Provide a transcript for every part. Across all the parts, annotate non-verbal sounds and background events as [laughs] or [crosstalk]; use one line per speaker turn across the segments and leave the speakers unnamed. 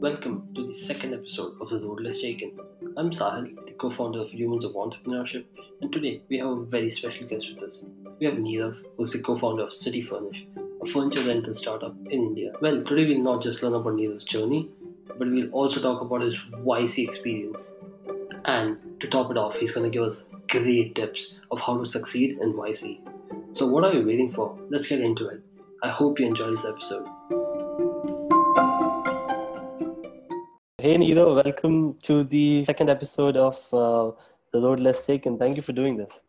Welcome to the second episode of The Road Less Taken. I'm Sahil, the co founder of Humans of Entrepreneurship, and today we have a very special guest with us. We have Neerav, who's the co founder of City Furnish, a furniture rental startup in India. Well, today we'll not just learn about Neerav's journey, but we'll also talk about his YC experience. And to top it off, he's going to give us great tips of how to succeed in YC. So, what are you waiting for? Let's get into it. I hope you enjoy this episode. Hey Neerav, welcome to the second episode of uh, The Road Less Taken. Thank you for doing this.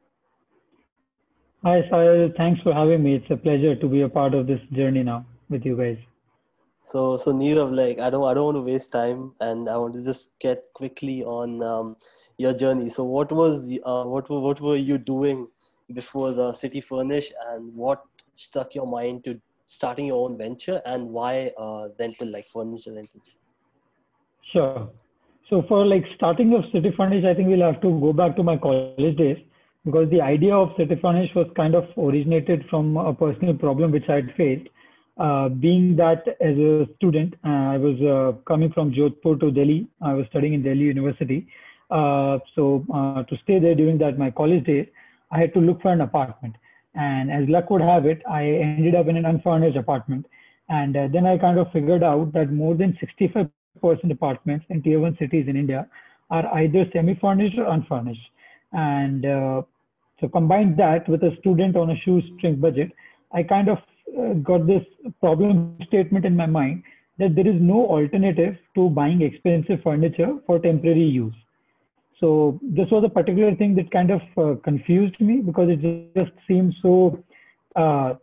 Hi, Sahil. Thanks for having me. It's a pleasure to be a part of this journey now with you guys.
So, so Neerav, like I don't, I don't want to waste time, and I want to just get quickly on um, your journey. So, what was, uh, what, what were you doing before the City Furnish, and what struck your mind to starting your own venture, and why uh, rental, like furniture rentals?
Sure. So for like starting of City Furnish, I think we'll have to go back to my college days because the idea of City Furnish was kind of originated from a personal problem which I had faced. Uh, being that as a student, uh, I was uh, coming from Jodhpur to Delhi. I was studying in Delhi University. Uh, so uh, to stay there during that my college days, I had to look for an apartment. And as luck would have it, I ended up in an unfurnished apartment. And uh, then I kind of figured out that more than 65 percent apartments in tier one cities in India are either semi-furnished or unfurnished. And uh, so combine that with a student on a shoestring budget, I kind of uh, got this problem statement in my mind that there is no alternative to buying expensive furniture for temporary use. So this was a particular thing that kind of uh, confused me because it just seemed so uh,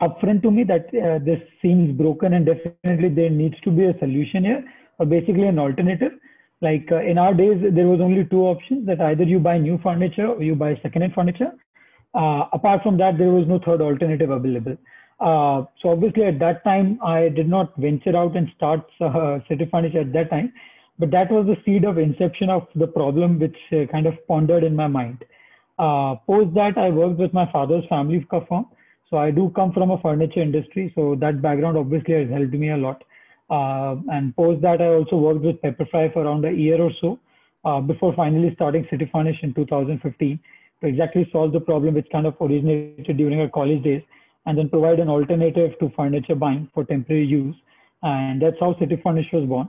upfront to me that uh, this seems broken and definitely there needs to be a solution here or basically an alternative. Like uh, in our days, there was only two options that either you buy new furniture or you buy second-hand furniture. Uh, apart from that, there was no third alternative available. Uh, so obviously at that time, I did not venture out and start uh, City Furnish at that time, but that was the seed of inception of the problem which uh, kind of pondered in my mind. Uh, post that, I worked with my father's family firm. So I do come from a furniture industry. So that background obviously has helped me a lot. Uh, and post that, I also worked with Pepperfry for around a year or so uh, before finally starting City Furnish in 2015 to exactly solve the problem which kind of originated during our college days and then provide an alternative to furniture buying for temporary use. And that's how City Furnish was born.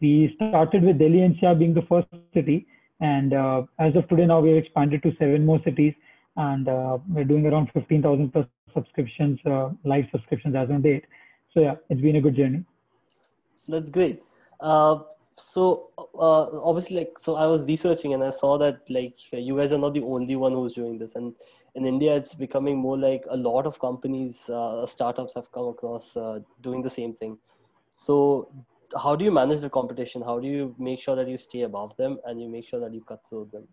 We started with Delhi and NCR being the first city. And uh, as of today, now we've expanded to seven more cities. And uh, we're doing around 15,000 plus subscriptions, uh, live subscriptions as on date. So yeah, it's been a good journey.
That's great. Uh, so uh, obviously, like, so I was researching and I saw that like you guys are not the only one who's doing this, and in India, it's becoming more like a lot of companies, uh, startups have come across uh, doing the same thing. So, how do you manage the competition? How do you make sure that you stay above them and you make sure that you cut through them?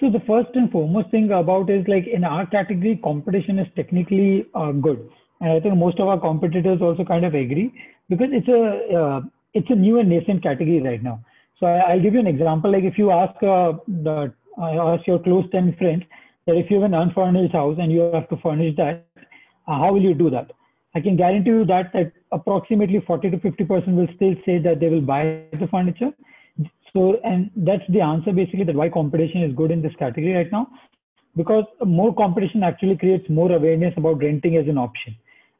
So the first and foremost thing about is like in our category, competition is technically uh, good, and I think most of our competitors also kind of agree because it's a uh, it's a new and nascent category right now. So I, will give you an example. Like if you ask uh, the ask your close ten friends that if you have an unfurnished house and you have to furnish that, uh, how will you do that? I can guarantee you that, that approximately 40 to 50 percent will still say that they will buy the furniture. So and that's the answer basically that why competition is good in this category right now, because more competition actually creates more awareness about renting as an option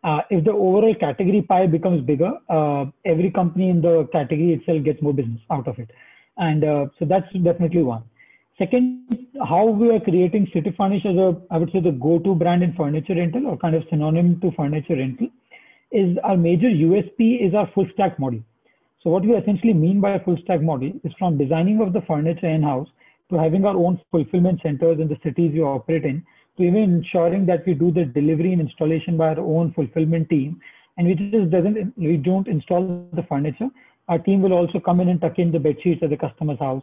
uh, if the overall category pie becomes bigger, uh, every company in the category itself gets more business out of it. And uh, so that's definitely one. Second, how we are creating City Furnish as a, I would say, the go-to brand in furniture rental or kind of synonym to furniture rental is our major USP is our full stack model. So what we essentially mean by a full stack model is from designing of the furniture in-house to having our own fulfillment centers in the cities we operate in to even ensuring that we do the delivery and installation by our own fulfillment team and we just doesn't we don't install the furniture. Our team will also come in and tuck in the bed sheets at the customer's house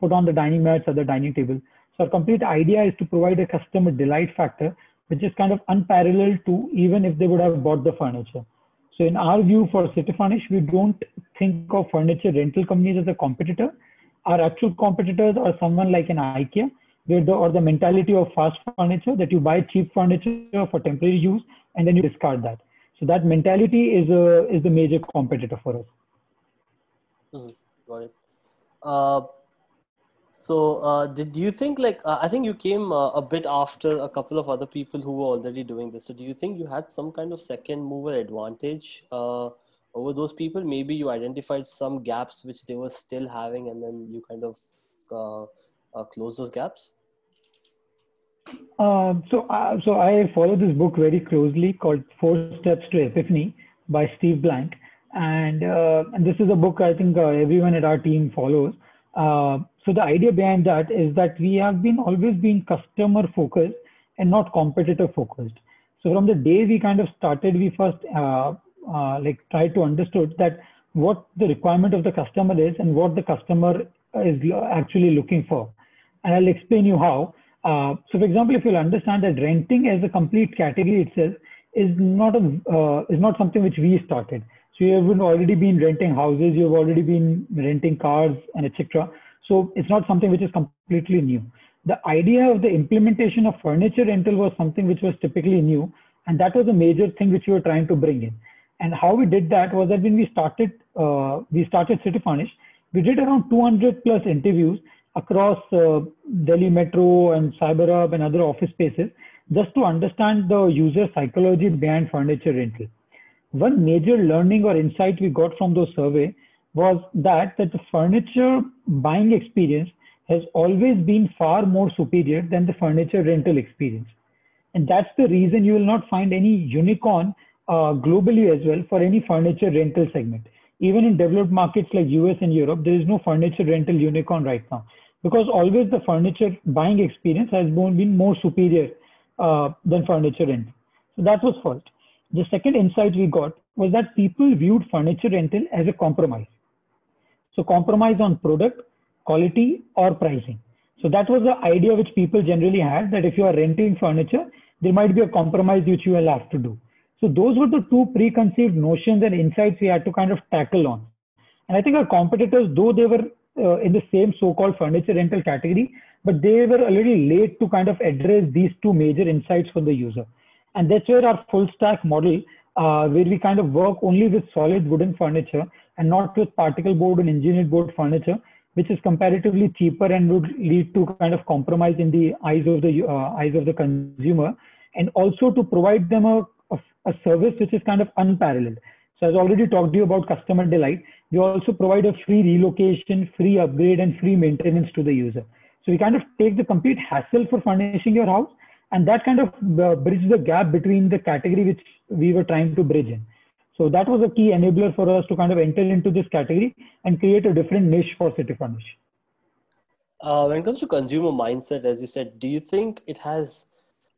put on the dining mats at the dining table. So our complete idea is to provide a customer delight factor which is kind of unparalleled to even if they would have bought the furniture. So in our view for city furnish we don't think of furniture rental companies as a competitor. Our actual competitors are someone like an ikea the, or the mentality of fast furniture that you buy cheap furniture for temporary use and then you discard that. So that mentality is a, is the major competitor for us.
Mm-hmm. Got it. Uh, so, uh, did you think like uh, I think you came uh, a bit after a couple of other people who were already doing this. So, do you think you had some kind of second mover advantage uh, over those people? Maybe you identified some gaps which they were still having, and then you kind of uh, close those gaps.
Um, so, so I follow this book very closely called Four Steps to Epiphany by Steve Blank, and and this is a book I think everyone at our team follows. Uh, so the idea behind that is that we have been always been customer focused and not competitor focused. So from the day we kind of started, we first uh, uh, like tried to understood that what the requirement of the customer is and what the customer is actually looking for. And I'll explain you how. Uh, so for example, if you'll understand that renting as a complete category itself is not a uh, is not something which we started. So you have already been renting houses, you've already been renting cars and etc. So it's not something which is completely new. The idea of the implementation of furniture rental was something which was typically new. And that was a major thing which we were trying to bring in. And how we did that was that when we started, uh, we started City Furnish, we did around 200 plus interviews across uh, Delhi Metro and CyberHub and other office spaces just to understand the user psychology behind furniture rental. One major learning or insight we got from those survey was that, that the furniture buying experience has always been far more superior than the furniture rental experience. And that's the reason you will not find any unicorn uh, globally as well for any furniture rental segment. Even in developed markets like US and Europe, there is no furniture rental unicorn right now because always the furniture buying experience has been more superior uh, than furniture rental. So that was first. The second insight we got was that people viewed furniture rental as a compromise. So compromise on product, quality or pricing. So that was the idea which people generally had that if you are renting furniture, there might be a compromise which you will have to do. So those were the two preconceived notions and insights we had to kind of tackle on. And I think our competitors, though they were uh, in the same so-called furniture rental category, but they were a little late to kind of address these two major insights for the user. And that's where our full stack model, uh, where we kind of work only with solid wooden furniture and not with particle board and engineered board furniture, which is comparatively cheaper and would lead to kind of compromise in the eyes of the uh, eyes of the consumer, and also to provide them a, a, a service which is kind of unparalleled. So I've already talked to you about customer delight, we also provide a free relocation, free upgrade, and free maintenance to the user. So we kind of take the complete hassle for furnishing your house, and that kind of uh, bridges the gap between the category which we were trying to bridge in. So that was a key enabler for us to kind of enter into this category and create a different niche for City Furnish.
Uh, when it comes to consumer mindset, as you said, do you think it has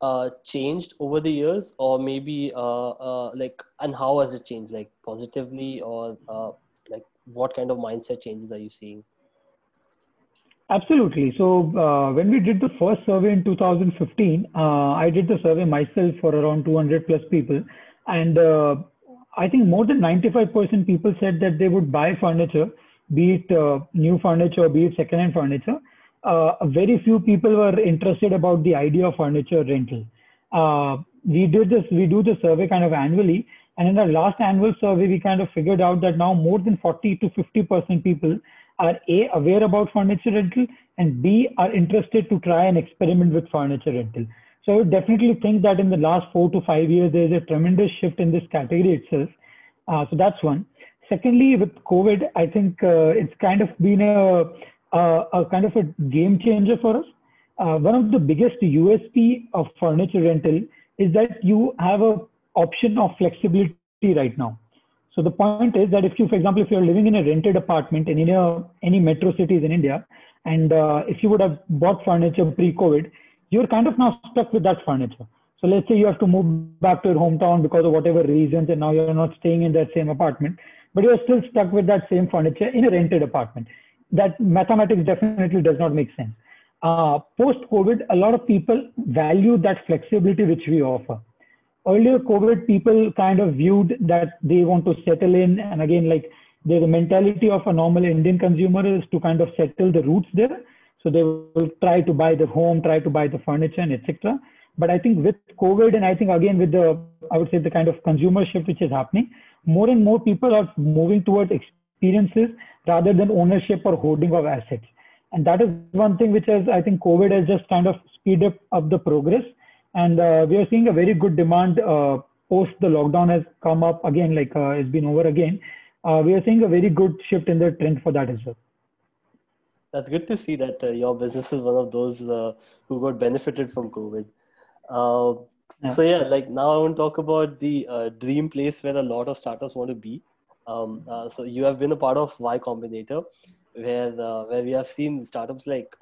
uh, changed over the years, or maybe uh, uh like, and how has it changed, like positively, or uh, what kind of mindset changes are you seeing?
Absolutely. So uh, when we did the first survey in 2015, I did the survey myself for around 200 plus people, and I think more than 95% people said that they would buy furniture, be it uh, new furniture, or be it second-hand furniture. Uh, very few people were interested about the idea of furniture rental. Uh, we did this, we do the survey kind of annually, and in our last annual survey, we kind of figured out that now more than 40 to 50% people are A, aware about furniture rental, and B, are interested to try and experiment with furniture rental. So I would definitely think that in the last four to five years, there is a tremendous shift in this category itself. Uh, so that's one. Secondly, with COVID, I think uh, it's kind of been a, a, a, kind of a game changer for us. Uh, one of the biggest USP of furniture rental is that you have a option of flexibility right now. So the point is that if you, for example, if you're living in a rented apartment in any, any metro cities in India, and uh, if you would have bought furniture pre-COVID, you're kind of now stuck with that furniture. So let's say you have to move back to your hometown because of whatever reasons, and now you're not staying in that same apartment, but you're still stuck with that same furniture in a rented apartment. That mathematics definitely does not make sense. Uh, Post COVID, a lot of people value that flexibility which we offer. Earlier COVID, people kind of viewed that they want to settle in, and again, like the mentality of a normal Indian consumer is to kind of settle the roots there so they will try to buy the home, try to buy the furniture and etc. But I think with COVID and I think again with the, I would say the kind of consumer shift which is happening, more and more people are moving towards experiences rather than ownership or holding of assets. And that is one thing which has, I think, COVID has just kind of speed up, up the progress. And uh, we are seeing a very good demand uh, post the lockdown has come up again, like uh, it's been over again. Uh, we are seeing a very good shift in the trend for that as well.
That's good to see that uh, your business is one of those uh, who got benefited from COVID. Yeah. So yeah, like now I want to talk about the dream place where a lot of startups want to be. Um, so you have been a part of Y Combinator, where where we have seen startups like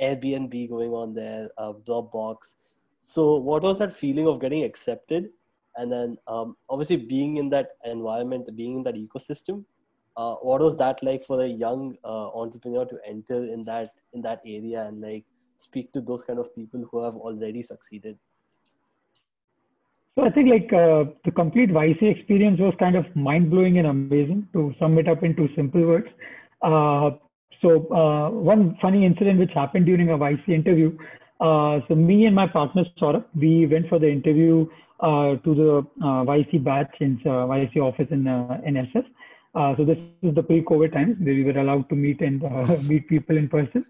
Airbnb going on there, uh, Dropbox. So, what was that feeling of getting accepted, and then um, obviously being in that environment, being in that ecosystem? Uh, what was that like for a young uh, entrepreneur to enter in that in that area and like speak to those kind of people who have already succeeded?
So I think like uh, the complete YC experience was kind of mind blowing and amazing. To sum it up into simple words, uh, so uh, one funny incident which happened during a YC interview. Uh, so me and my partner Saurabh, we went for the interview uh, to the uh, YC batch in uh, YC office in uh. Uh, so this is the pre-COVID times where we were allowed to meet and [laughs] meet people in person.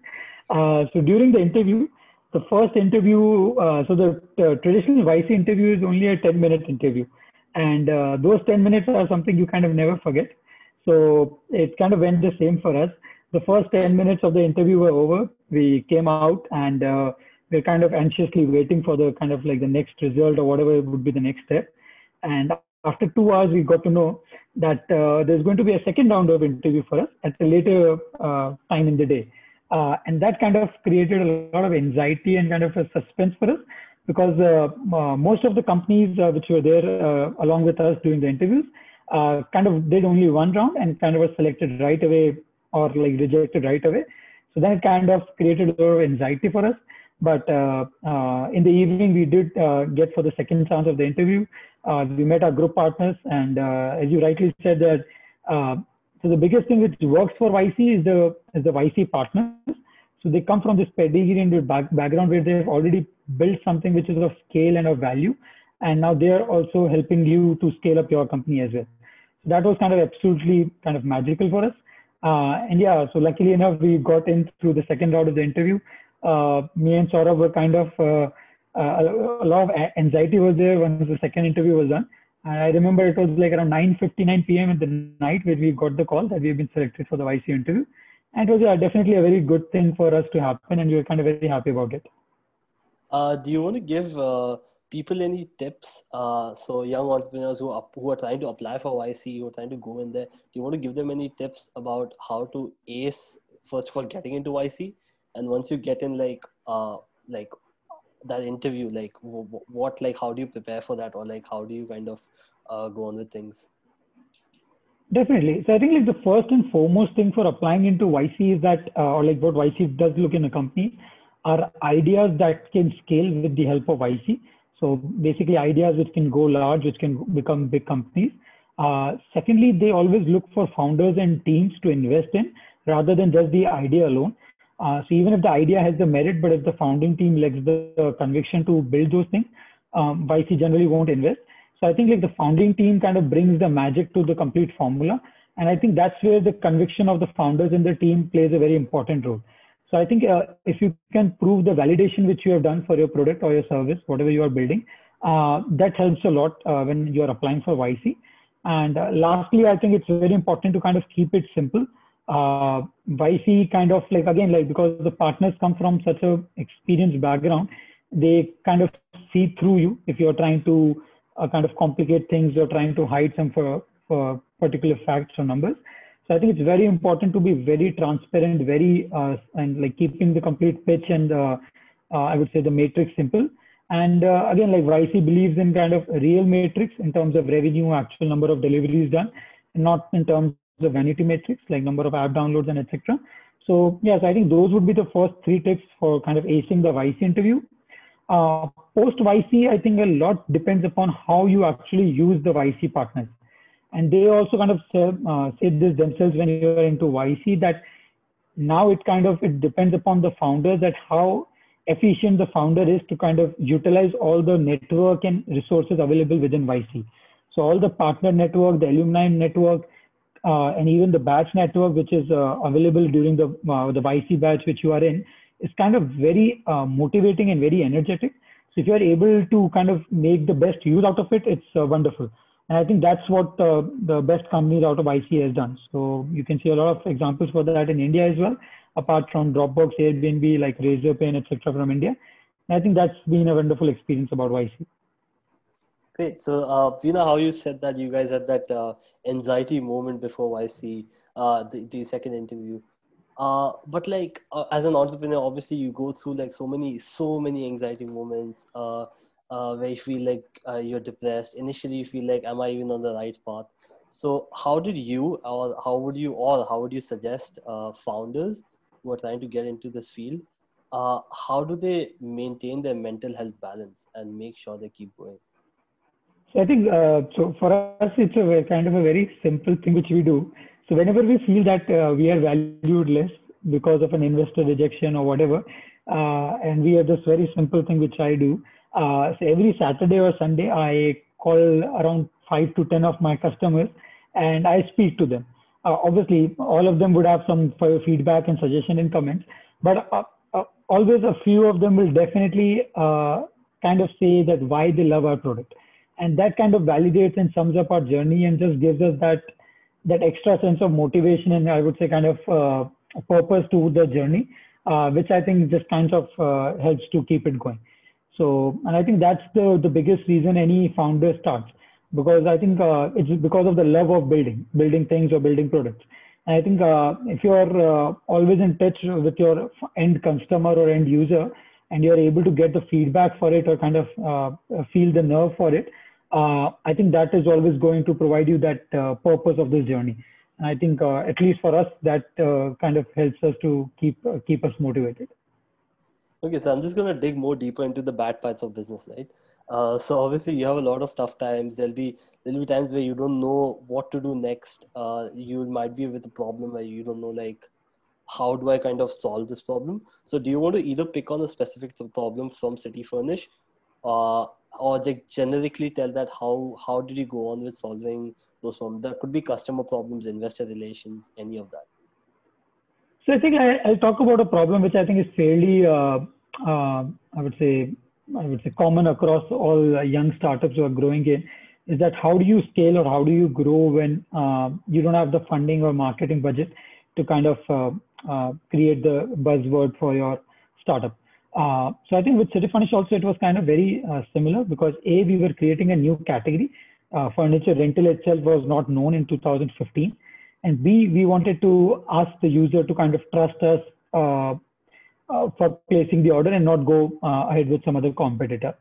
so during the interview, the first interview, so the traditional YC interview is only a 10-minute interview, and those 10 minutes are something you kind of never forget. So it kind of went the same for us the first 10 minutes of the interview were over. We came out and uh, we're kind of anxiously waiting for the kind of like the next result or whatever would be the next step. And after two hours, we got to know that uh, there's going to be a second round of interview for us at a later uh, time in the day. Uh, and that kind of created a lot of anxiety and kind of a suspense for us because uh, uh, most of the companies which were there along with us during the interviews kind of did only one round and kind of was selected right away or like rejected right away. So then it kind of created a lot of anxiety for us. But uh, uh, in the evening, we did uh, get for the second chance of the interview. We met our group partners, and as you rightly said, that so the biggest thing which works for YC is the is the YC partners. So they come from this pedigree and back, background where they've already built something which is of scale and of value, and now they are also helping you to scale up your company as well. So that was kind of absolutely kind of magical for us. Uh, and yeah, so luckily enough, we got in through the second round of the interview. Uh, me and Saurabh were kind of, uh, uh a lot of anxiety was there once the second interview was done. And I remember it was like around 9.59 p.m. in the night when we got the call that we have been selected for the YC interview. And it was yeah, definitely a very good thing for us to happen and we were kind of very happy about it.
Uh, do you want to give uh, people any tips? Uh, so young entrepreneurs who are, who are trying to apply for YC, who are trying to go in there, do you want to give them any tips about how to ace, first of all, getting into YC? And once you get in like, uh, like that interview, like what, like, how do you prepare for that? Or like, how do you kind of uh, go on with things?
Definitely. So I think like the first and foremost thing for applying into YC is that, uh, or like what YC does look in a company, are ideas that can scale with the help of YC. So basically ideas which can go large, which can become big companies. Uh, secondly, they always look for founders and teams to invest in rather than just the idea alone. Uh, so even if the idea has the merit, but if the founding team lacks the conviction to build those things, um, YC generally won't invest. So I think like the founding team kind of brings the magic to the complete formula. And I think that's where the conviction of the founders and the team plays a very important role. So I think uh, if you can prove the validation which you have done for your product or your service, whatever you are building, uh, that helps a lot uh, when you're applying for YC. And uh, lastly, I think it's very important to kind of keep it simple. Uh, YC kind of like, again, like because the partners come from such a experienced background, they kind of see through you if you're trying to uh, kind of complicate things or trying to hide some for, for particular facts or numbers. So I think it's very important to be very transparent, very uh, and like keeping the complete pitch and uh, uh, I would say the matrix simple. And uh, again, like YC believes in kind of real matrix in terms of revenue, actual number of deliveries done, not in terms of vanity metrics like number of app downloads and etc. So yes, I think those would be the first three tips for kind of acing the YC interview. Uh, post YC, I think a lot depends upon how you actually use the YC partners and they also kind of say, uh, said this themselves when you are into YC that now it kind of it depends upon the founder that how efficient the founder is to kind of utilize all the network and resources available within YC. So all the partner network, the alumni network, and even the batch network, which is uh, available during the uh, the YC batch which you are in, is kind of very uh, motivating and very energetic. So if you are able to kind of make the best use out of it, it's uh, wonderful. And I think that's what uh, the best companies out of YC has done. So you can see a lot of examples for that in India as well, apart from Dropbox, Airbnb, like Razorpay, etc. from India. And I think that's been a wonderful experience about YC.
Great. So, uh, you know how you said that you guys had that uh, anxiety moment before YC, uh, the, the second interview. Uh, but like uh, as an entrepreneur, obviously you go through like so many, so many anxiety moments uh, uh, where you feel like uh, you're depressed. Initially, you feel like, am I even on the right path? So, how did you, or how would you, or how would you suggest uh, founders who are trying to get into this field? Uh, how do they maintain their mental health balance and make sure they keep going?
So I think uh, so for us it's a kind of a very simple thing which we do. So whenever we feel that uh, we are valued less because of an investor rejection or whatever, uh, and we have this very simple thing which I do. Uh, so every Saturday or Sunday I call around five to ten of my customers and I speak to them. Uh, obviously, all of them would have some feedback and suggestion and comments, but uh, always a few of them will definitely kind of say that why they love our product and that kind of validates and sums up our journey and just gives us that that extra sense of motivation and I would say kind of uh, purpose to the journey, uh, which I think just kind of uh, helps to keep it going. So, and I think that's the the biggest reason any founder starts because I think uh, it's because of the love of building, building things or building products. And I think uh, if you are uh, always in touch with your end customer or end user, and you're able to get the feedback for it or kind of feel the nerve for it, uh, I think that is always going to provide you that uh, purpose of this journey. And I think uh, at least for us, that uh, kind of helps us to keep uh, keep us motivated.
Okay, so I'm just gonna dig more deeper into the bad parts of business, right? Uh, so obviously you have a lot of tough times. There'll be there'll be times where you don't know what to do next. you might be with a problem where you don't know like how do I kind of solve this problem. So do you want to either pick on a specific problem from City Furnish, or like generically tell that how how did you go on with solving those problems? That could be customer problems investor relations any of that.
So i think I, will talk about a problem which i think is fairly uh, uh, i would say i would say common across all young startups who are growing in is that how do you scale or how do you grow when uh, you don't have the funding or marketing budget to kind of uh, uh, create the buzzword for your startup uh, so I think with City Furnish also it was kind of very uh, similar because A, we were creating a new category. Uh, furniture rental itself was not known in 2015. And B, we wanted to ask the user to kind of trust us uh, uh, for placing the order and not go ahead with some other competitor.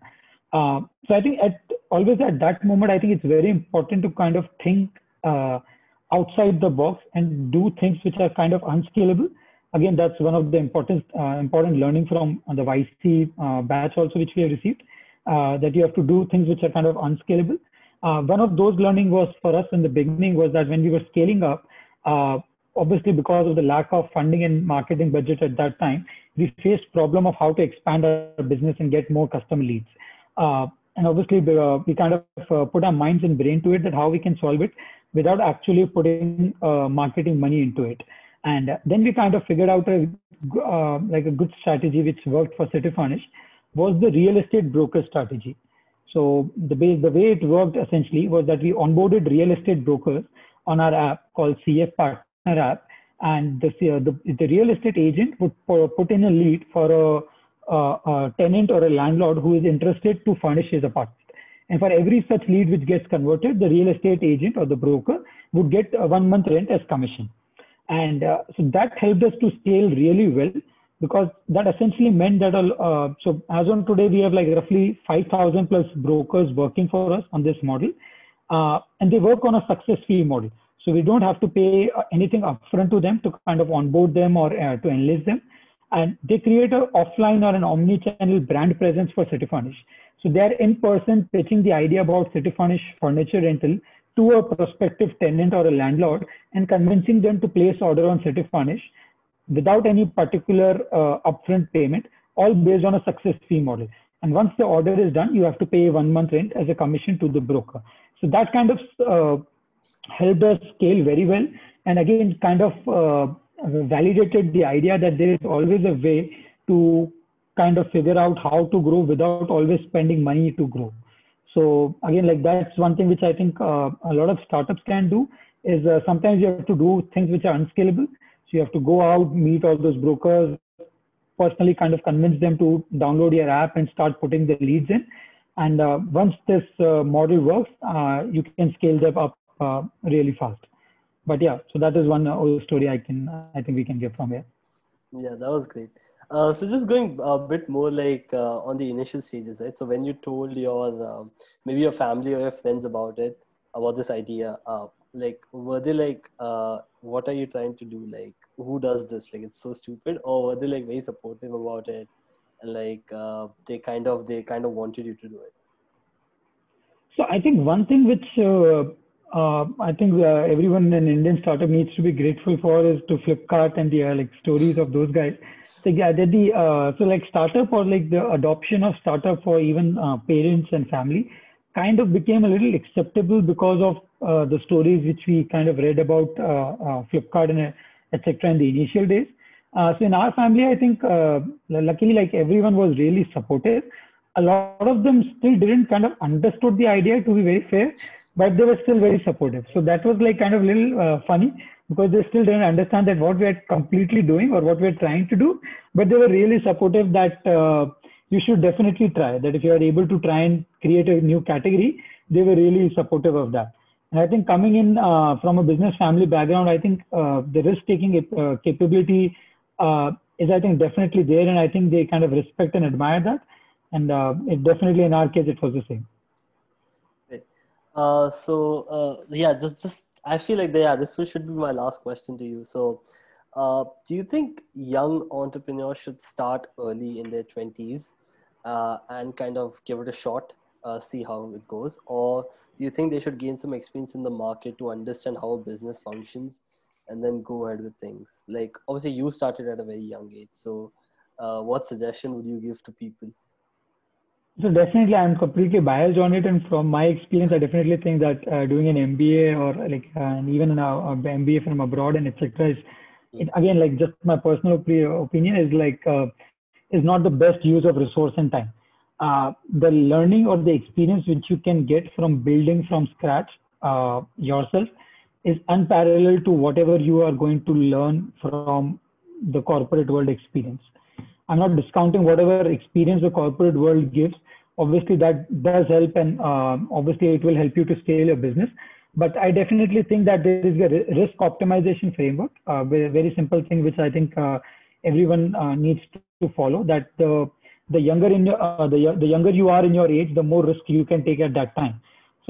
so I think at always at that moment, I think it's very important to kind of think outside the box and do things which are kind of unscalable again, that's one of the important uh, important learning from the YC uh, batch also, which we have received, uh, that you have to do things which are kind of unscalable. Uh, one of those learning was for us in the beginning was that when we were scaling up, uh, obviously because of the lack of funding and marketing budget at that time, we faced problem of how to expand our business and get more customer leads. Uh, and obviously we kind of put our minds and brain to it that how we can solve it without actually putting marketing money into it. And then we kind of figured out a uh, like a good strategy which worked for City Furnish was the real estate broker strategy. So the way, the way it worked essentially was that we onboarded real estate brokers on our app called CF Partner app, and the the, the real estate agent would put in a lead for a, a, a tenant or a landlord who is interested to furnish his apartment. And for every such lead which gets converted, the real estate agent or the broker would get a one month rent as commission. And uh, so that helped us to scale really well because that essentially meant that, uh, so as on today, we have like roughly 5,000 plus brokers working for us on this model. Uh, and they work on a success fee model. So we don't have to pay uh, anything upfront to them to kind of onboard them or uh, to enlist them. And they create an offline or an omni-channel brand presence for City Furnish. So they're in person pitching the idea about City Furnish furniture rental to a prospective tenant or a landlord and convincing them to place order on City Furnish without any particular uh, upfront payment, all based on a success fee model. And once the order is done, you have to pay one month rent as a commission to the broker. So that kind of uh, helped us scale very well. And again, kind of uh, validated the idea that there is always a way to kind of figure out how to grow without always spending money to grow. So again, like that's one thing which I think uh, a lot of startups can do is uh, sometimes you have to do things which are unscalable. So you have to go out, meet all those brokers, personally kind of convince them to download your app and start putting the leads in. And uh, once this uh, model works, uh, you can scale them up uh, really fast. But yeah, so that is one story I can I think we can get from here.
Yeah, that was great. Uh, so just going a bit more like uh, on the initial stages, right? So when you told your um, maybe your family or your friends about it, about this idea, uh, like were they like, uh, what are you trying to do? Like, who does this? Like, it's so stupid, or were they like very supportive about it, and like uh, they kind of they kind of wanted you to do it?
So I think one thing which uh, I think everyone in Indian startup needs to be grateful for is to Flipkart and the like stories of those guys so yeah, the uh, so like startup or like the adoption of startup for even uh, parents and family kind of became a little acceptable because of uh, the stories which we kind of read about uh, uh, Flipkart and etc. in the initial days. Uh, so in our family, I think luckily like everyone was really supportive. A lot of them still didn't kind of understood the idea to be very fair, but they were still very supportive. So that was like kind of a little funny because they still didn't understand that what we are completely doing or what we're trying to do but they were really supportive that uh, you should definitely try that if you are able to try and create a new category they were really supportive of that and i think coming in uh, from a business family background i think uh, the risk taking uh, capability uh, is i think definitely there and i think they kind of respect and admire that and uh, it definitely in our case it was the same
so yeah just just I feel like yeah, this should be my last question to you. So, uh, do you think young entrepreneurs should start early in their twenties uh, and kind of give it a shot, uh, see how it goes, or do you think they should gain some experience in the market to understand how a business functions and then go ahead with things? Like obviously, you started at a very young age, so uh, what suggestion would you give to people?
So definitely, I'm completely biased on it, and from my experience, I definitely think that uh, doing an MBA or like uh, even an MBA from abroad and etc. is it, again like just my personal opinion is like uh, is not the best use of resource and time. Uh, the learning or the experience which you can get from building from scratch uh, yourself is unparalleled to whatever you are going to learn from the corporate world experience. I'm not discounting whatever experience the corporate world gives. Obviously, that does help, and uh, obviously, it will help you to scale your business. But I definitely think that there is a risk optimization framework, uh, very, simple thing, which I think uh, everyone needs to follow. That the the younger in your, uh, the the younger you are in your age, the more risk you can take at that time.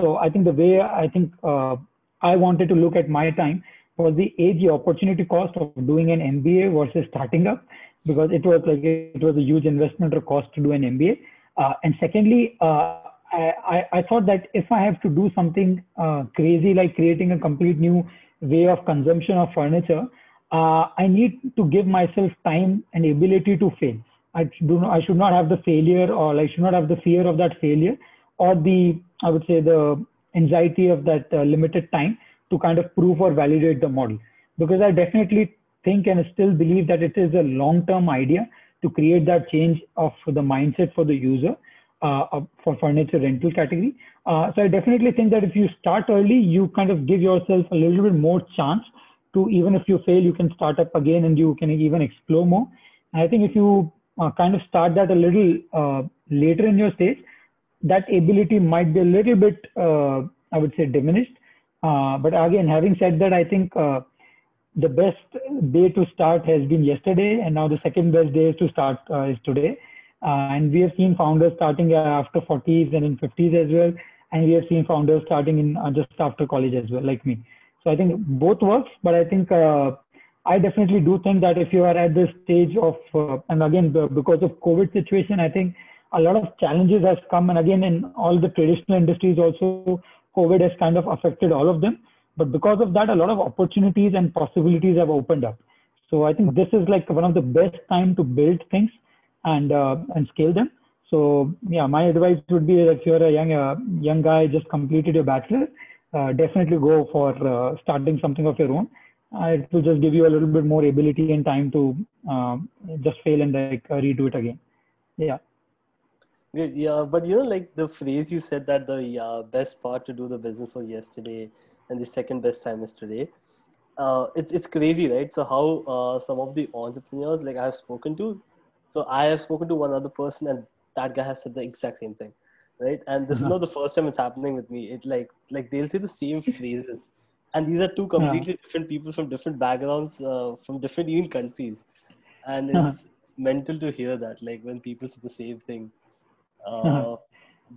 So I think the way I think uh, I wanted to look at my time was the age, the opportunity cost of doing an MBA versus starting up because it was like it was a huge investment or cost to do an MBA. Uh, and secondly, uh, I, I, thought that if I have to do something uh, crazy like creating a complete new way of consumption of furniture, uh, I need to give myself time and ability to fail. I do not, I should not have the failure or I should not have the fear of that failure or the I would say the anxiety of that uh, limited time to kind of prove or validate the model because I definitely think and still believe that it is a long-term idea to create that change of the mindset for the user uh, for furniture rental category. Uh, so I definitely think that if you start early, you kind of give yourself a little bit more chance to even if you fail, you can start up again and you can even explore more. And I think if you uh, kind of start that a little uh, later in your stage, that ability might be a little bit, uh, I would say, diminished. Uh, but again, having said that, I think the best day to start has been yesterday, and now the second best day to start uh, is today. Uh, and we have seen founders starting after 40s and in 50s as well, and we have seen founders starting in uh, just after college as well, like me. So I think both works, but I think uh, I definitely do think that if you are at this stage of, uh, and again because of COVID situation, I think a lot of challenges has come, and again in all the traditional industries also, COVID has kind of affected all of them but because of that a lot of opportunities and possibilities have opened up so i think this is like one of the best time to build things and uh, and scale them so yeah my advice would be that if you're a young uh, young guy just completed your bachelor uh, definitely go for uh, starting something of your own. Uh, it will just give you a little bit more ability and time to um, just fail and like uh, redo it again. Yeah.
Yeah, but you know, like the phrase you said that the best part to do the business was yesterday, and the second best time is today. Uh, it's it's crazy, right? So how uh, some of the entrepreneurs like I've spoken to, so I have spoken to one other person, and that guy has said the exact same thing, right? And this is not the [laughs] first time it's happening with me. It like like they'll say the same [laughs] phrases, and these are two completely different people from different backgrounds, uh, from different even countries, and it's [laughs] mental to hear that. Like when people say the same thing uh,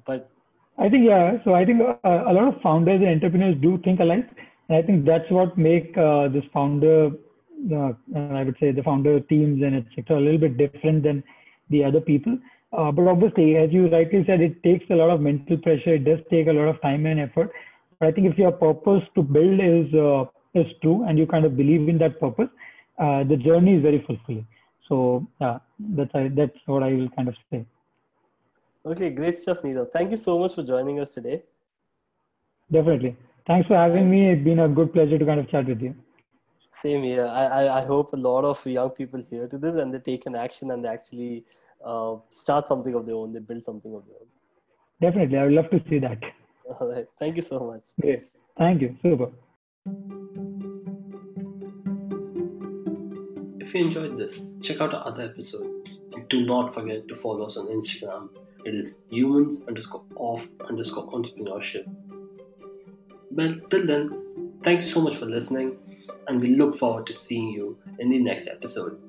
but
I think yeah. So I think uh, a lot of founders and entrepreneurs do think alike, and I think that's what make uh, this founder, uh, I would say, the founder teams and etc. a little bit different than the other people. Uh, but obviously, as you rightly said, it takes a lot of mental pressure. It does take a lot of time and effort. But I think if your purpose to build is uh, is true and you kind of believe in that purpose, the journey is very fulfilling. So yeah, that's that's what I will kind of say.
Okay, great stuff, Neerav. Thank you so much for joining us today.
Definitely. Thanks for having me. It's been a good pleasure to kind of chat with you.
Same here. I, I, I hope a lot of young people hear to this and they take an action and they actually uh, start something of their own. They build something of their own.
Definitely. I would love to see that.
All right. Thank you so much.
Okay. Thank you. Super.
If you enjoyed this, check out our other episode. And do not forget to follow us on Instagram it is humans underscore of underscore entrepreneurship. Well, till then, thank you so much for listening, and we look forward to seeing you in the next episode.